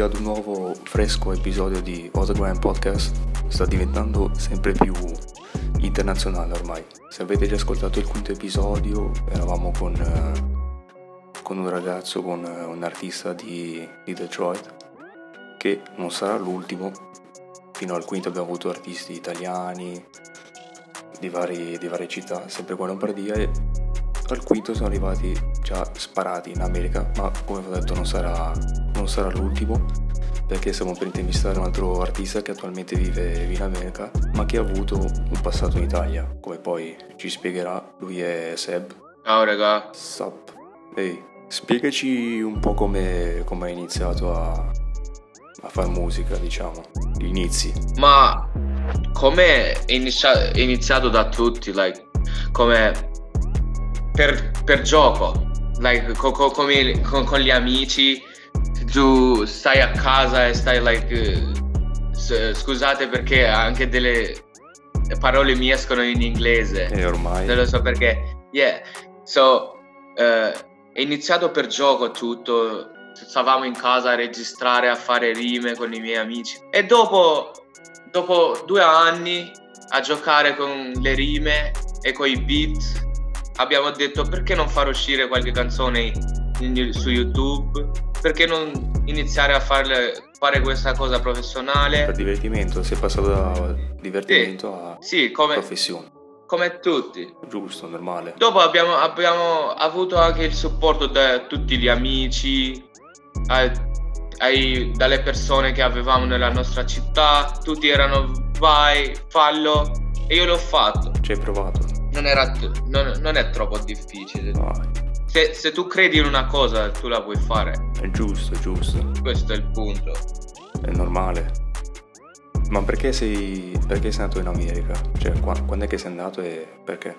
Ad un nuovo fresco episodio di Osagram Podcast. Sta diventando sempre più internazionale ormai. Se avete già ascoltato il quinto episodio, eravamo con, eh, con un ragazzo, con eh, un artista di, di Detroit, che non sarà l'ultimo. Fino al quinto abbiamo avuto artisti italiani di, vari, di varie città, sempre qua in Lombardia e al quinto sono arrivati già sparati in America, ma come ho detto non sarà, non sarà l'ultimo, perché stiamo per intervistare un altro artista che attualmente vive in America, ma che ha avuto un passato in Italia, come poi ci spiegherà. Lui è Seb. Ciao raga. Sup. Ehi, spiegaci un po' come, hai iniziato a, a fare musica, diciamo, gli inizi. Ma come è iniziato, è iniziato da tutti, like, come per, per gioco, like, co, co, come, con, con, gli amici, tu stai a casa e stai like, scusate perché anche delle parole mi escono in inglese. E ormai. Non lo so perché. Yeah, so, uh, è iniziato per gioco tutto, stavamo in casa a registrare, a fare rime con i miei amici. E dopo, dopo due anni a giocare con le rime e con i beat abbiamo detto perché non far uscire qualche canzone in, su YouTube, perché non iniziare a farle, fare questa cosa professionale. Per divertimento, si è passato da divertimento sì, a sì, come, professione. Come tutti. Giusto, normale. Dopo abbiamo, abbiamo avuto anche il supporto da tutti gli amici, ai, ai, dalle persone che avevamo nella nostra città, tutti erano vai, fallo e io l'ho fatto. Ci hai provato? non, era, non, non è troppo difficile. Se, se, tu credi in una cosa, tu la puoi fare. È giusto, è giusto. Questo è il punto. È normale. Ma perché sei, perché sei andato in America? Cioè, quando è che sei andato e perché?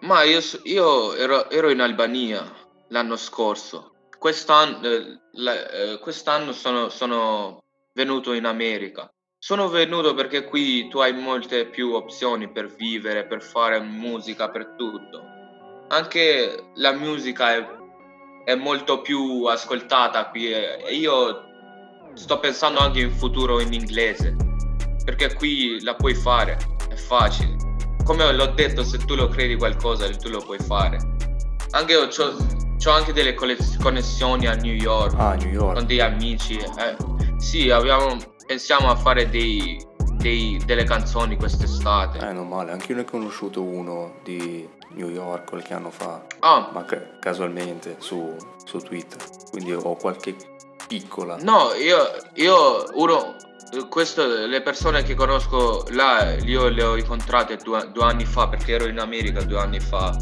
Ma io, io ero, ero, in Albania l'anno scorso. Quest'anno, eh, eh, quest'anno sono, sono venuto in America. Sono venuto perché qui tu hai molte più opzioni per vivere, per fare musica, per tutto. Anche la musica è, è molto più ascoltata qui e io sto pensando anche in futuro in inglese, perché qui la puoi fare, è facile. Come l'ho detto, se tu lo credi qualcosa, tu lo puoi fare. Anche io ho anche delle connessioni a New York, ah, New York. con degli amici. Eh, sì, abbiamo pensiamo a fare dei, dei, delle canzoni quest'estate. Eh, non male, anche io ne ho conosciuto uno di New York qualche anno fa, ah. ma ca- casualmente su, su, Twitter, quindi ho qualche piccola. No, io, io uno, questo, le persone che conosco là, io le ho incontrate due, due anni fa perché ero in America due anni fa.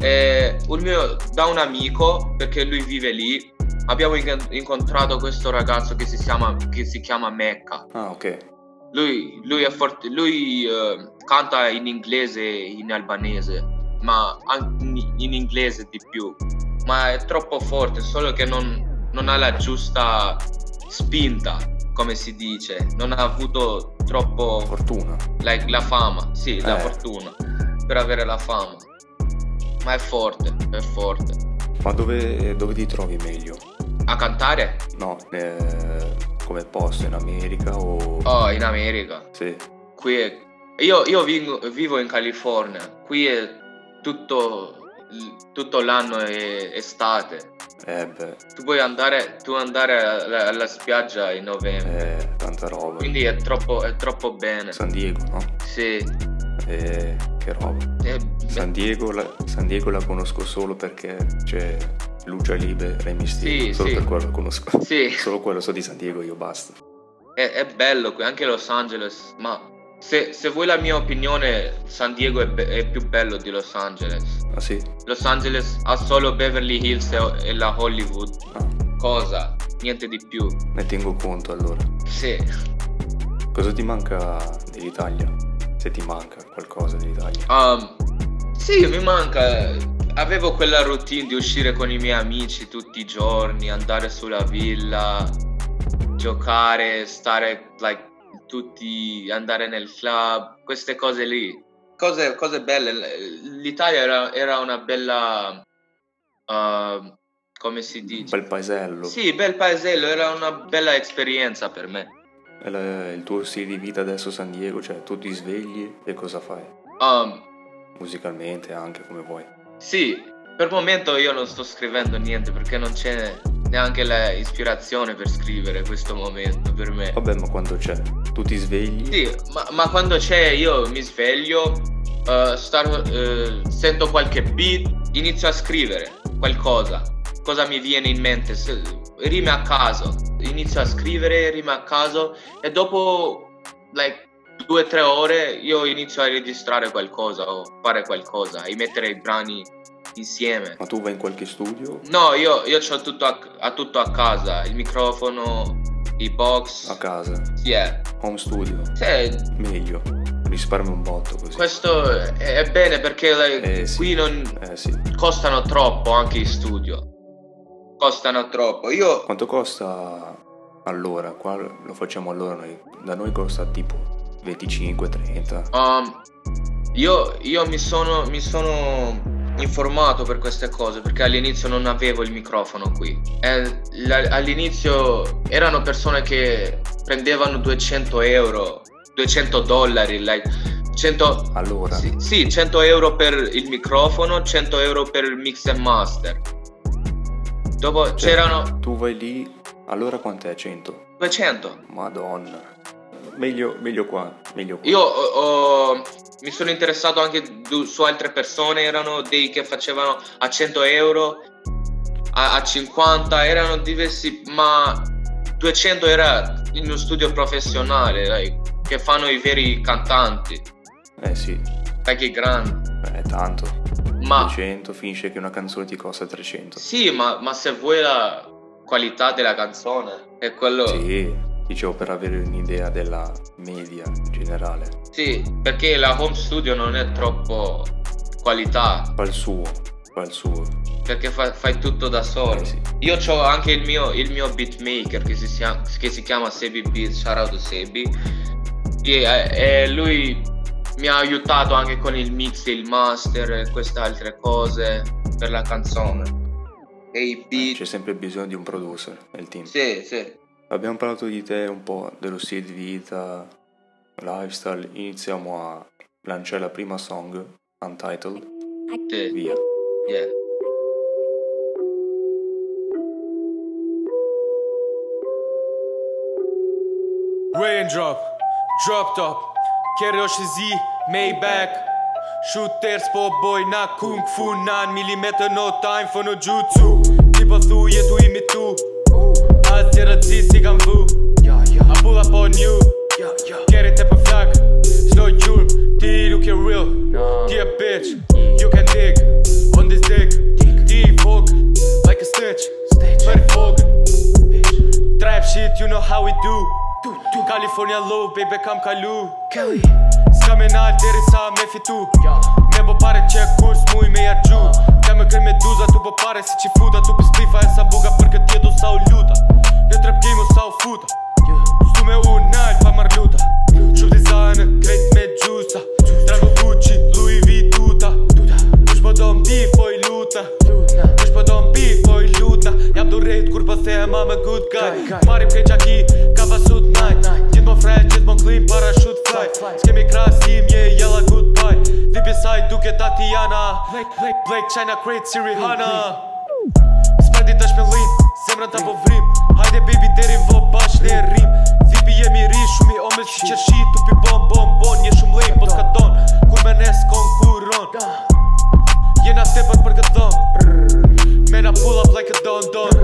E un mio, da un amico, perché lui vive lì, abbiamo incontrato questo ragazzo che si chiama, che si chiama Mecca. Ah, ok. Lui, lui, è forte, lui uh, canta in inglese e in albanese, ma in inglese di più. Ma è troppo forte, solo che non, non ha la giusta spinta, come si dice. Non ha avuto troppo... Fortuna. Like, la fama, sì, eh. la fortuna, per avere la fama. Ma è forte, è forte. Ma dove, dove ti trovi meglio? A cantare? No, eh, come posto in America o... Oh, in America. Sì. Qui è... Io, io vivo, vivo, in California, qui è tutto, tutto l'anno è estate. Eh beh. Tu puoi andare, tu andare alla, alla, spiaggia in novembre. Eh, tanta roba. Quindi è troppo, è troppo bene. San Diego, no? Sì. Eh, che roba. Eh, San, Diego la, San Diego la conosco solo perché c'è Lucia Libe, Re Mysterio, sì, solo sì. per quello conosco. Sì. Solo quello so di San Diego, io basta. È, è bello qui, anche Los Angeles, ma se, se, vuoi la mia opinione, San Diego è, be- è, più bello di Los Angeles. Ah sì? Los Angeles ha solo Beverly Hills e, e la Hollywood. Ah. Cosa? Niente di più. Ne tengo conto allora. Sì. Cosa ti manca dell'Italia? Se ti manca qualcosa dell'Italia? Um, sì, mi manca avevo quella routine di uscire con i miei amici tutti i giorni, andare sulla villa, giocare, stare like tutti, andare nel club, queste cose lì. Cose, cose belle. L'Italia era, era una bella uh, come si Un dice? bel paesello. Sì, bel paesello, era una bella esperienza per me. La- il tuo stile di vita adesso a San Diego, cioè tu ti svegli e cosa fai? Um, Musicalmente anche come vuoi. sì, per il momento io non sto scrivendo niente perché non c'è neanche l'ispirazione per scrivere questo momento per me. Vabbè, ma quando c'è? Tu ti svegli? Sì, ma, ma quando c'è io mi sveglio, eh, star- eh, sento qualche beat, inizio a scrivere qualcosa, cosa mi viene in mente, se- rime a caso, inizio a scrivere rime a caso e dopo like due o tre ore io inizio a registrare qualcosa o fare qualcosa e mettere i brani insieme. Ma tu vai in qualche studio? No, io, io ho tutto a, a tutto a casa, il microfono, i box, A casa? yeah. Home studio? Sì, Meglio. Risparmi un botto così. Questo è è bene perché like, Eh, sì. qui non Eh sì. costano troppo anche in studio. Costano troppo. Io Quanto costa all'ora? Qua lo facciamo all'ora noi. Da noi costa tipo 25-30. um, io, io mi, sono, mi sono informato per queste cose perché all'inizio non avevo il microfono qui. E la- all'inizio erano persone che prendevano 200 euro, 200 dollari, like 100, Allora? Sì, sì, 100 euro per il microfono, 100 euro per il mix and master. Dopo Cioè, c'erano Tu vai lì, allora quant'è? 100? 200. Madonna. Meglio, meglio qua, meglio qua. Io ho- ho- mi sono interessato anche du- su altre persone, erano dei che facevano a 100 euro, a, a 50, erano diversi, ma 200 era in uno studio professionale, like, che fanno i veri cantanti, Eh sì, like i grandi. è tanto. Ma 200 finisce che una canzone ti costa 300. Sì, ma, ma se vuoi la qualità della canzone, è quello. Sì. Sì, dicevo per avere un'idea della media in generale. perché la home studio non è troppo qualità, Fa il suo, fa il suo. perché fa- fai tutto da solo. Eh sì. Io ho anche il mio, il mio beatmaker che si, sia- che si chiama Sebi Beat, shout Sebi. E, e lui mi ha aiutato anche con il mix e il master e queste altre cose per la canzone. E i beat. C'è sempre bisogno di un producer nel team. Sì, sì. Abbiamo parlato di te un po', dello stile di vita, lifestyle. Iniziamo a lanciare la prima song, Untitled. sì. Via. Yeah. Raindrop, drop top, kjer është zi, Maybach Shooter s'po boj na kung fu Nan millimeter no time for no jutsu Ti po thu jetu imi tu new. Querem tempo flag, snow jewel. Tiro o que é real. Tia bitch, you can dig on this dick. D-Vogue, like a stitch. Very fogue. Trap shit, you know how we do. California low, baby, come calu. Kelly. Caminhar, ter e sa, me fitu. Mebo para che, curso, mu e meia ju. Tema que medusa, tu para se te fuda. Tu pistifa essa buga porque tia do sal luta. Não trap game, o sal fuda. Me u nal pa mar luta. Qup designer, krejt me gjusa. Drago Gucci, Louis V tuta. Kush po do mbi po i lutna Kush po do mbi po i lutna Jam du rejt kur po them I'm a good guy. Marim kej qaki, ka vasut night Gjithmo fresh, gjithmo clean, parachute fly. S'kemi krasim, je jella goodbye. Dhipi saj duke Tatiana Blake, China, Crate, si Rihanna Sprendi tash me lin, zemrën ta po vrim. Hajde baby deri vo bash ne rim Baby jemi ri shumë i omel që që shi Tu pi bon bon bon Je shumë lejnë po s'ka don. Kur me nes kon kur ron Jena tepër për këtë dhëm Mena pull up like a don don.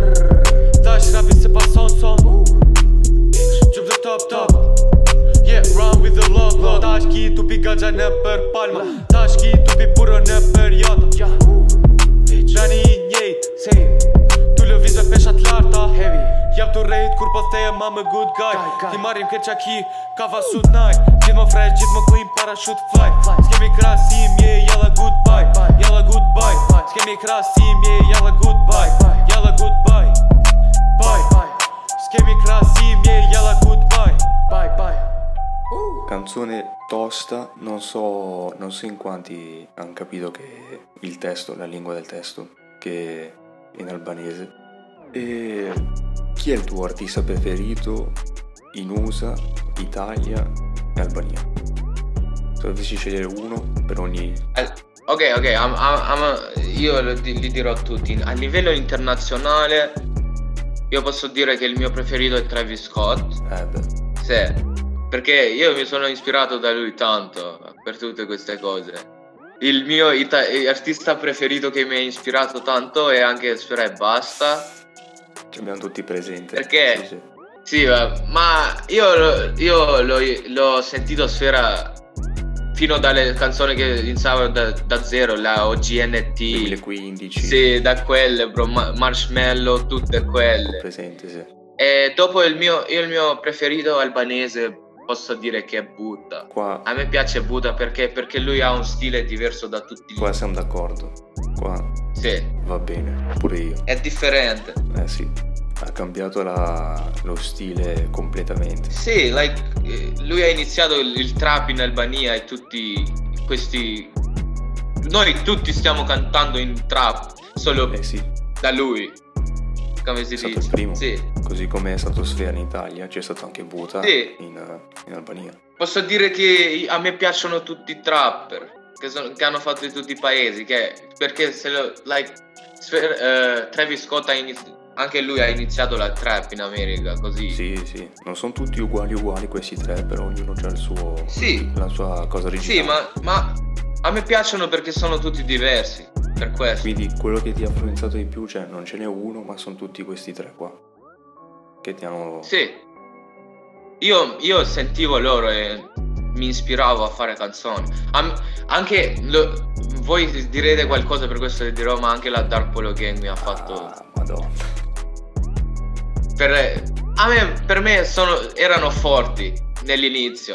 Ta është rapi se pason son Gjumë dhe top top. Yeah, run with the love, love Ta është ki tu pi gagja në për palma. Ta është ki tu pi burë në për jata Rani i njejt, same Tu lëviz me peshat larta. Jap të rejt kur po thejem I'm a good guy. Ti marrim kër qaki ka vasut night. Gjithë më fresh, gjithë më clean, parachute fly. S'kemi krasim, je jalla goodbye. Jalla goodbye. S'kemi krasim, je jalla goodbye. Jalla goodbye. Bye. S'kemi krasim, je jalla goodbye. Bye bye. Canzone tosta, non so, non so in quanti hanno capito che il testo, la lingua del testo, che in albanese. E chi è il tuo artista preferito in USA, Italia e Albania? Se dovessi scegliere uno per ogni... Eh, ok, ok, am- am- io li, dirò tutti. A livello internazionale, io posso dire che il mio preferito è Travis Scott. Eh beh, Sì, perché io mi sono ispirato da lui tanto per tutte queste cose. Il mio ita- artista preferito che mi ha ispirato tanto è anche Sfera e Basta. ci abbiamo tutti presenti. Perché? Sì, sì. Sì, ma- io, io l'ho, l'ho sentito Sfera fino dalle canzoni che iniziavano da, da zero, la OGNT. 2015. Sì, da quelle, bro, Ma- Marshmallow, tutte quelle. Presente, sì. E dopo il mio, io il mio preferito albanese posso dire che è Buddha. Qua, A me piace Buddha perché, perché lui ha un stile diverso da tutti gli qua siamo d'accordo. Qua Sì, va bene, pure io. è differente. Eh sì, ha cambiato la- lo stile completamente. Sì, like, eh, lui ha iniziato il, il trap in Albania e tutti questi... Noi tutti stiamo cantando in trap, solo Eh sì, da lui. Come si è stato dice? il primo. Sì. Così come è stato Sfera in Italia, c'è stato anche Buta Sì. in, eh, in Albania. Posso dire che a me piacciono tutti i trapper che, sono- che hanno fatto di tutti i paesi, che- perché se lo, like, Sfer- eh, Travis Scott ha inizi- anche lui ha iniziato la trap in America, così. Sì, sì, non sono tutti uguali uguali questi tre, però ognuno ha il suo, Sì. la sua cosa Sì, originale. ma, ma a me piacciono perché sono tutti diversi, per questo. Quindi quello che ti ha influenzato di più, cioè non ce n'è uno, ma sono tutti questi tre qua. Che ti hanno... Sì. Io, io sentivo loro e mi ispiravo a fare canzoni. Am- anche lo- voi direte qualcosa per questo che dirò, ma anche la Dark Polo Gang mi ha fatto. Ah, madonna. Per, a me, per me sono- erano forti nell'inizio.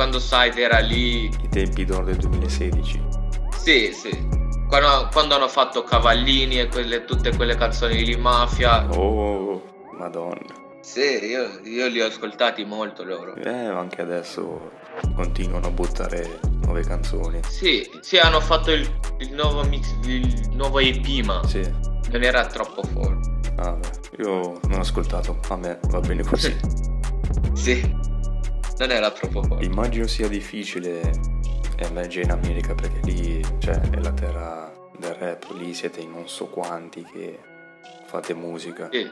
Quando Sight era lì. I tempi d'oro del 2016. Sì, sì. Quando, quando hanno fatto Cavallini e quelle- tutte quelle canzoni di Mafia. Oh, madonna. Sì, io, io li ho ascoltati molto loro. Eh, anche adesso continuano a buttare nuove canzoni. Sì, sì, hanno fatto il, il nuovo mix, il nuovo EP, ma Sì, non era troppo forte. vabbè, io non ho ascoltato, a me va bene così. Sì, non era troppo forte. Immagino sia difficile emergere in America perché lì, cioè, è la terra del rap, lì siete in non so quanti che fate musica. Sì,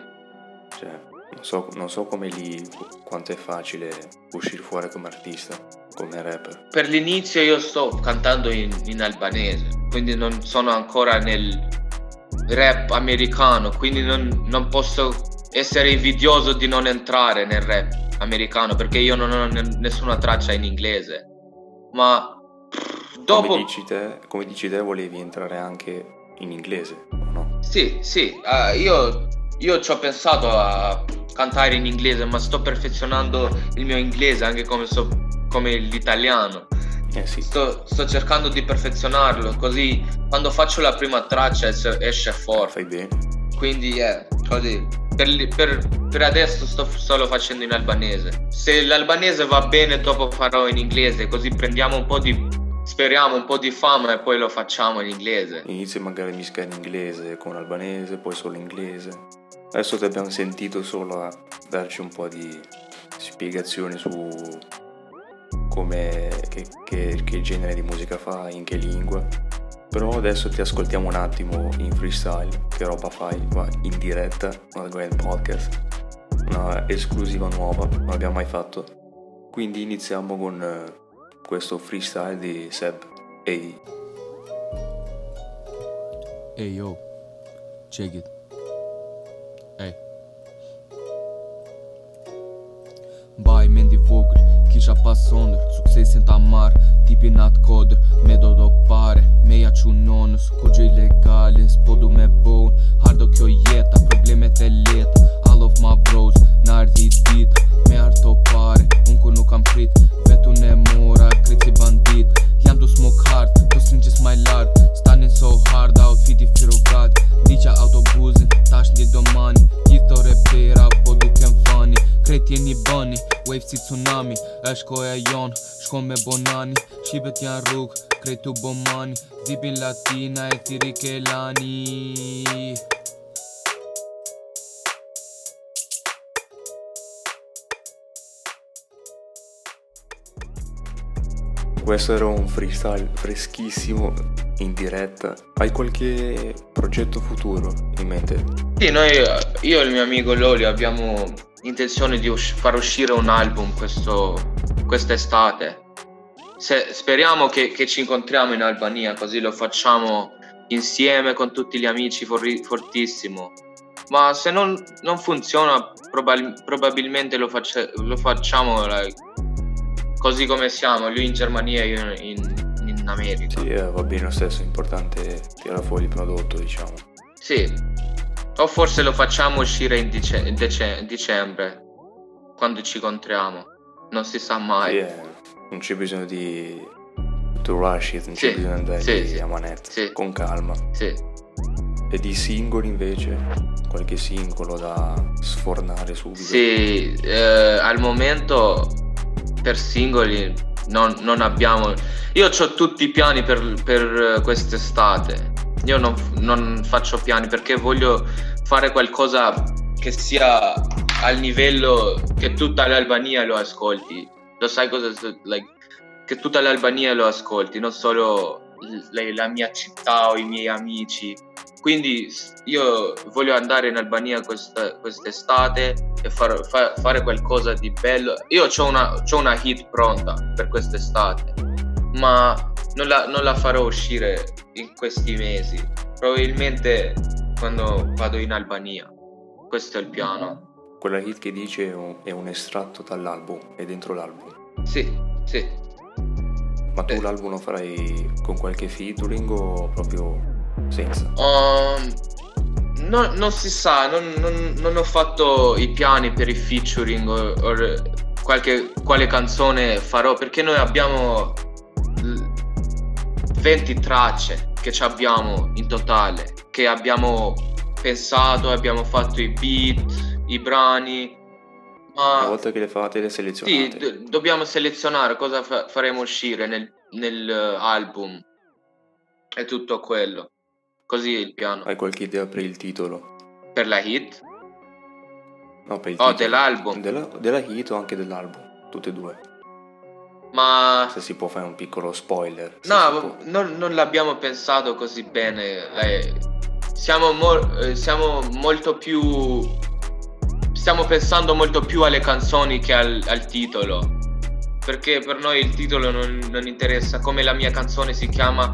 Cioè, non so, non so come lì quanto è facile uscire fuori come artista, come rapper. per l'inizio io sto cantando in, in albanese, quindi non sono ancora nel rap americano, quindi non, non posso essere invidioso di non entrare nel rap americano perché io non ho ne- nessuna traccia in inglese. Ma dopo... Come dici te, come dici te volevi entrare anche in inglese, no? Sì, sì, ah, io, io ci ho pensato a cantare in inglese, ma sto perfezionando il mio inglese anche come, so- come l'italiano. Eh sì, Sto, sto cercando di perfezionarlo, così quando faccio la prima traccia es- esce forte. fai bene. Quindi è così. Per, per- per adesso sto solo facendo in albanese. Se l'albanese va bene, dopo farò in inglese, così prendiamo un po' di. Speriamo un po' di fama e poi lo facciamo in inglese. Inizio magari a in inglese con albanese, poi solo inglese. Adesso ti abbiamo sentito solo a darci un po' di spiegazioni su come, che, che- che genere di musica fa, in che lingua. Però adesso ti ascoltiamo un attimo in freestyle, che roba fai qua in diretta, una Grand Podcast, una esclusiva nuova, non l'abbiamo mai fatto. Quindi iniziamo con eh, questo freestyle di Seb. Ehi. Hey yo, check it. Hey. Mbaj mendi vogël, kisha pas sondër Suksesin ta marr, tipi nat kodër Me do do pare, me ja qu nonës Kur gjë ilegale, s'po du me bon Hardo kjo jeta, problemet e leta All of my bros, në ardhi dit Me arto pare, unë kur nuk kam prit Vetu ne mora, krejt si bandit Jam du smoke hard, to stringis my lard Standing so hard, outfiti firogad Diqa autobuzin, tash ndi domani Gjitho repera, po duken funny Krejt jeni bani, wave si tsunami E shkoja jon, shko me bonani Shqipet janë rrug, krejt u bomani Zipin latina e thiri ke Questo era un freestyle freschissimo in diretta. Hai qualche progetto futuro in mente? Sì, noi, io e il mio amico Loli abbiamo intenzione di us- far uscire un album questo, quest'estate. Se, speriamo che, che, ci incontriamo in Albania, così lo facciamo insieme con tutti gli amici for- fortissimo. Ma se non, non funziona, probab- probabilmente lo, faccia- lo facciamo like, così come siamo, lui in Germania e io in, in America. Sì, eh, va bene lo stesso, è importante tirare fuori il prodotto, diciamo. Sì, o forse lo facciamo uscire in dice- dece- dicembre, quando ci incontriamo. Non si sa mai. Sì, eh, non c'è bisogno di to rush it, non Sì, c'è bisogno di andare sì, lì sì, a manetta, sì. con calma. Sì. E di singoli invece? Qualche singolo da sfornare subito? Sì, eh, al momento per singoli non, non abbiamo. Io ho tutti i piani per, per quest'estate. Io non, non faccio piani perché voglio fare qualcosa che sia al livello che tutta l'Albania lo ascolti. Lo sai cosa? Like, che tutta l'Albania lo ascolti, non solo l- la mia città o i miei amici. Quindi io voglio andare in Albania questa, quest'estate e far- fa- fare qualcosa di bello. Io ho una, una hit pronta per quest'estate, ma non la, non la farò uscire in questi mesi. Probabilmente quando vado in Albania. Questo è il piano. Quella hit che dice è un, estratto dall'album, è dentro l'album. Sì, sì. Ma tu Eh. l'album lo farai con qualche featuring o proprio senza? Um, no- non si sa, non, non- non ho fatto i piani per i featuring o, qualche, quale canzone farò perché noi abbiamo 20 tracce che abbiamo in totale, che abbiamo pensato, abbiamo fatto i beat, i brani. Una Ma volta che le fate le sì, selezionate. d- dobbiamo selezionare cosa fa- faremo uscire nel, nel eh, album e tutto quello. Così è il piano. Hai qualche idea per il titolo? Per la hit? No, per il Oh, titolo. dell'album. Della, della hit o anche dell'album? Tutte e due. Ma Se si può fare un piccolo spoiler. no, non, non l'abbiamo pensato così bene. eh, siamo, mo- eh, siamo molto più. Stiamo pensando molto più alle canzoni che al, al titolo. Perché per noi il titolo non, non interessa. Come la mia canzone si chiama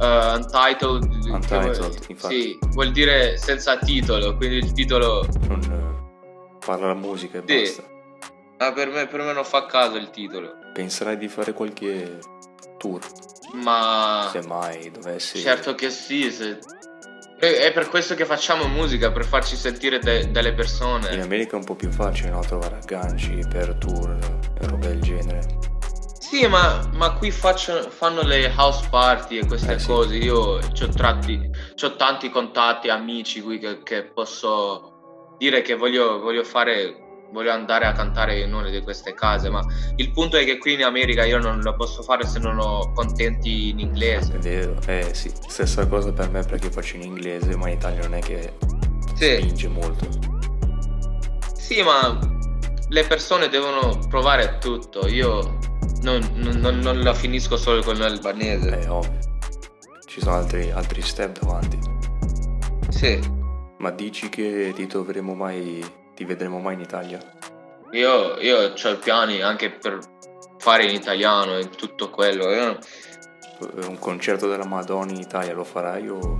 eh, Untitled. Untitled, vuol- infatti. Sì, vuol dire senza titolo. Quindi il titolo. Non eh, parla la musica e Sì. basta. Ah, per, me, per me non fa caso il titolo. Penserai di fare qualche tour? Ma. Se mai dovessi... Certo che sì, se- è per questo che facciamo musica, per farci sentire de- dalle In persone. America è un po' più facile, no? Trovare agganci per tour e robe del genere. Sì, ma, ma qui faccio- fanno le house party e queste Eh, sì. cose. Io ho tanti contatti, amici qui che, che posso dire che voglio, voglio fare, voglio andare a cantare in una di queste case. Ma il punto è che qui in America io non lo posso fare se non ho contenti in inglese. È vero? Eh sì, stessa cosa per me perché faccio in inglese, ma in Italia non è che Sì. spinge molto. Sì, ma le persone devono provare tutto. Io non, non- non- la finisco solo con l'albanese. È ovvio. Ci sono altri, altri step davanti. Sì, Ma dici che ti troveremo mai, ti vedremo mai in Italia? io, io ho i piani anche per fare in italiano e tutto quello. Io- Eh, Un concerto della Madonna in Italia lo farai o...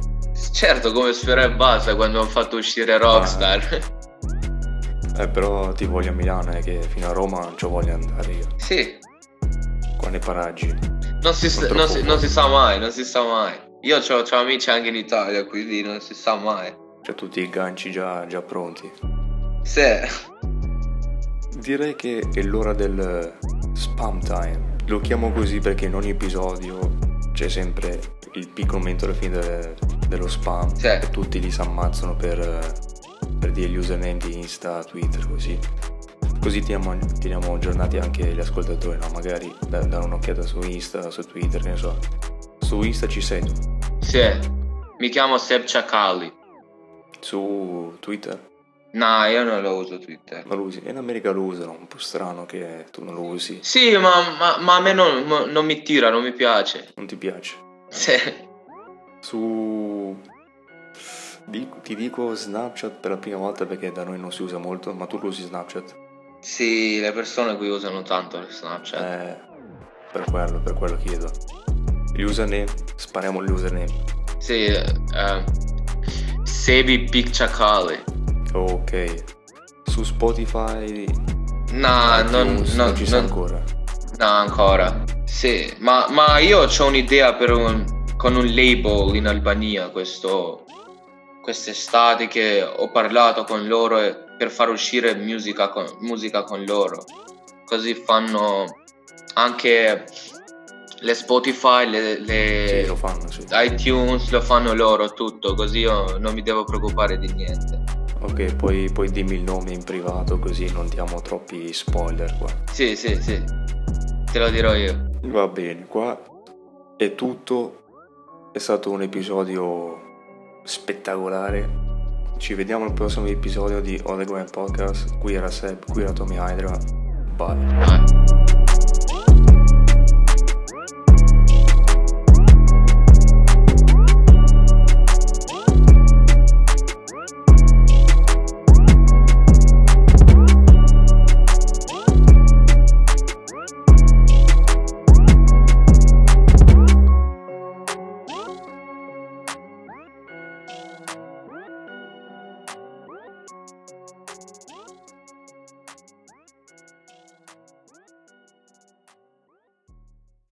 certo, come Sfera e Basta quando ho fatto uscire Rockstar. Eh però ti voglio a Milano, è che fino a Roma non ci voglio andare io. sì, Qua nei paraggi. non si, Non non si- non si sa mai, non si sa mai. Io ho amici anche in Italia, quindi non si sa mai. C'è tutti i ganci già, già pronti. Sì, Direi che è l'ora del spam time. Lo chiamo così perché in ogni episodio c'è sempre il piccolo momento alla fine de- dello spam. Sì. Tutti li si ammazzano per, per dire gli username di Insta, Twitter, così. Così teniamo, teniamo aggiornati anche gli ascoltatori, no? Magari da- dare un'occhiata su Insta, su Twitter, che ne so. Su Insta ci sei tu. sì. Mi chiamo Seb Ciacalli. Su Twitter? No, io non lo uso Twitter. Ma lo usi? In America lo usano, un po' strano che tu non lo usi. Sì, ma, ma- ma a me non, ma- non mi tira, non mi piace. Non ti piace. Sì. Su... di- ti dico Snapchat per la prima volta perché da noi non si usa molto, ma tu lo usi Snapchat? Sì, le persone qui usano tanto Snapchat. Eh, per quello, per quello chiedo. Gli username, spariamo gli username. Sì, eh, Sebi Picciacali. Ok. Su Spotify... No, non, non ci sta non- ancora. no, ancora. Sì, ma, ma io ho un'idea per un, con un label in Albania questo, quest'estate che ho parlato con loro e- per far uscire musica con, musica con loro. Così fanno anche le Spotify, le, le Sì, lo fanno, sì. iTunes, lo fanno loro tutto, così io non mi devo preoccupare di niente. Ok, poi, poi dimmi il nome in privato così non diamo troppi spoiler qua. Sì, sì, sì, te lo dirò io. Va bene, qua è tutto. È stato un episodio spettacolare. Ci vediamo al prossimo episodio di All the Grand Podcast. Qui era Seb, qui era Tommy Hydra. Bye.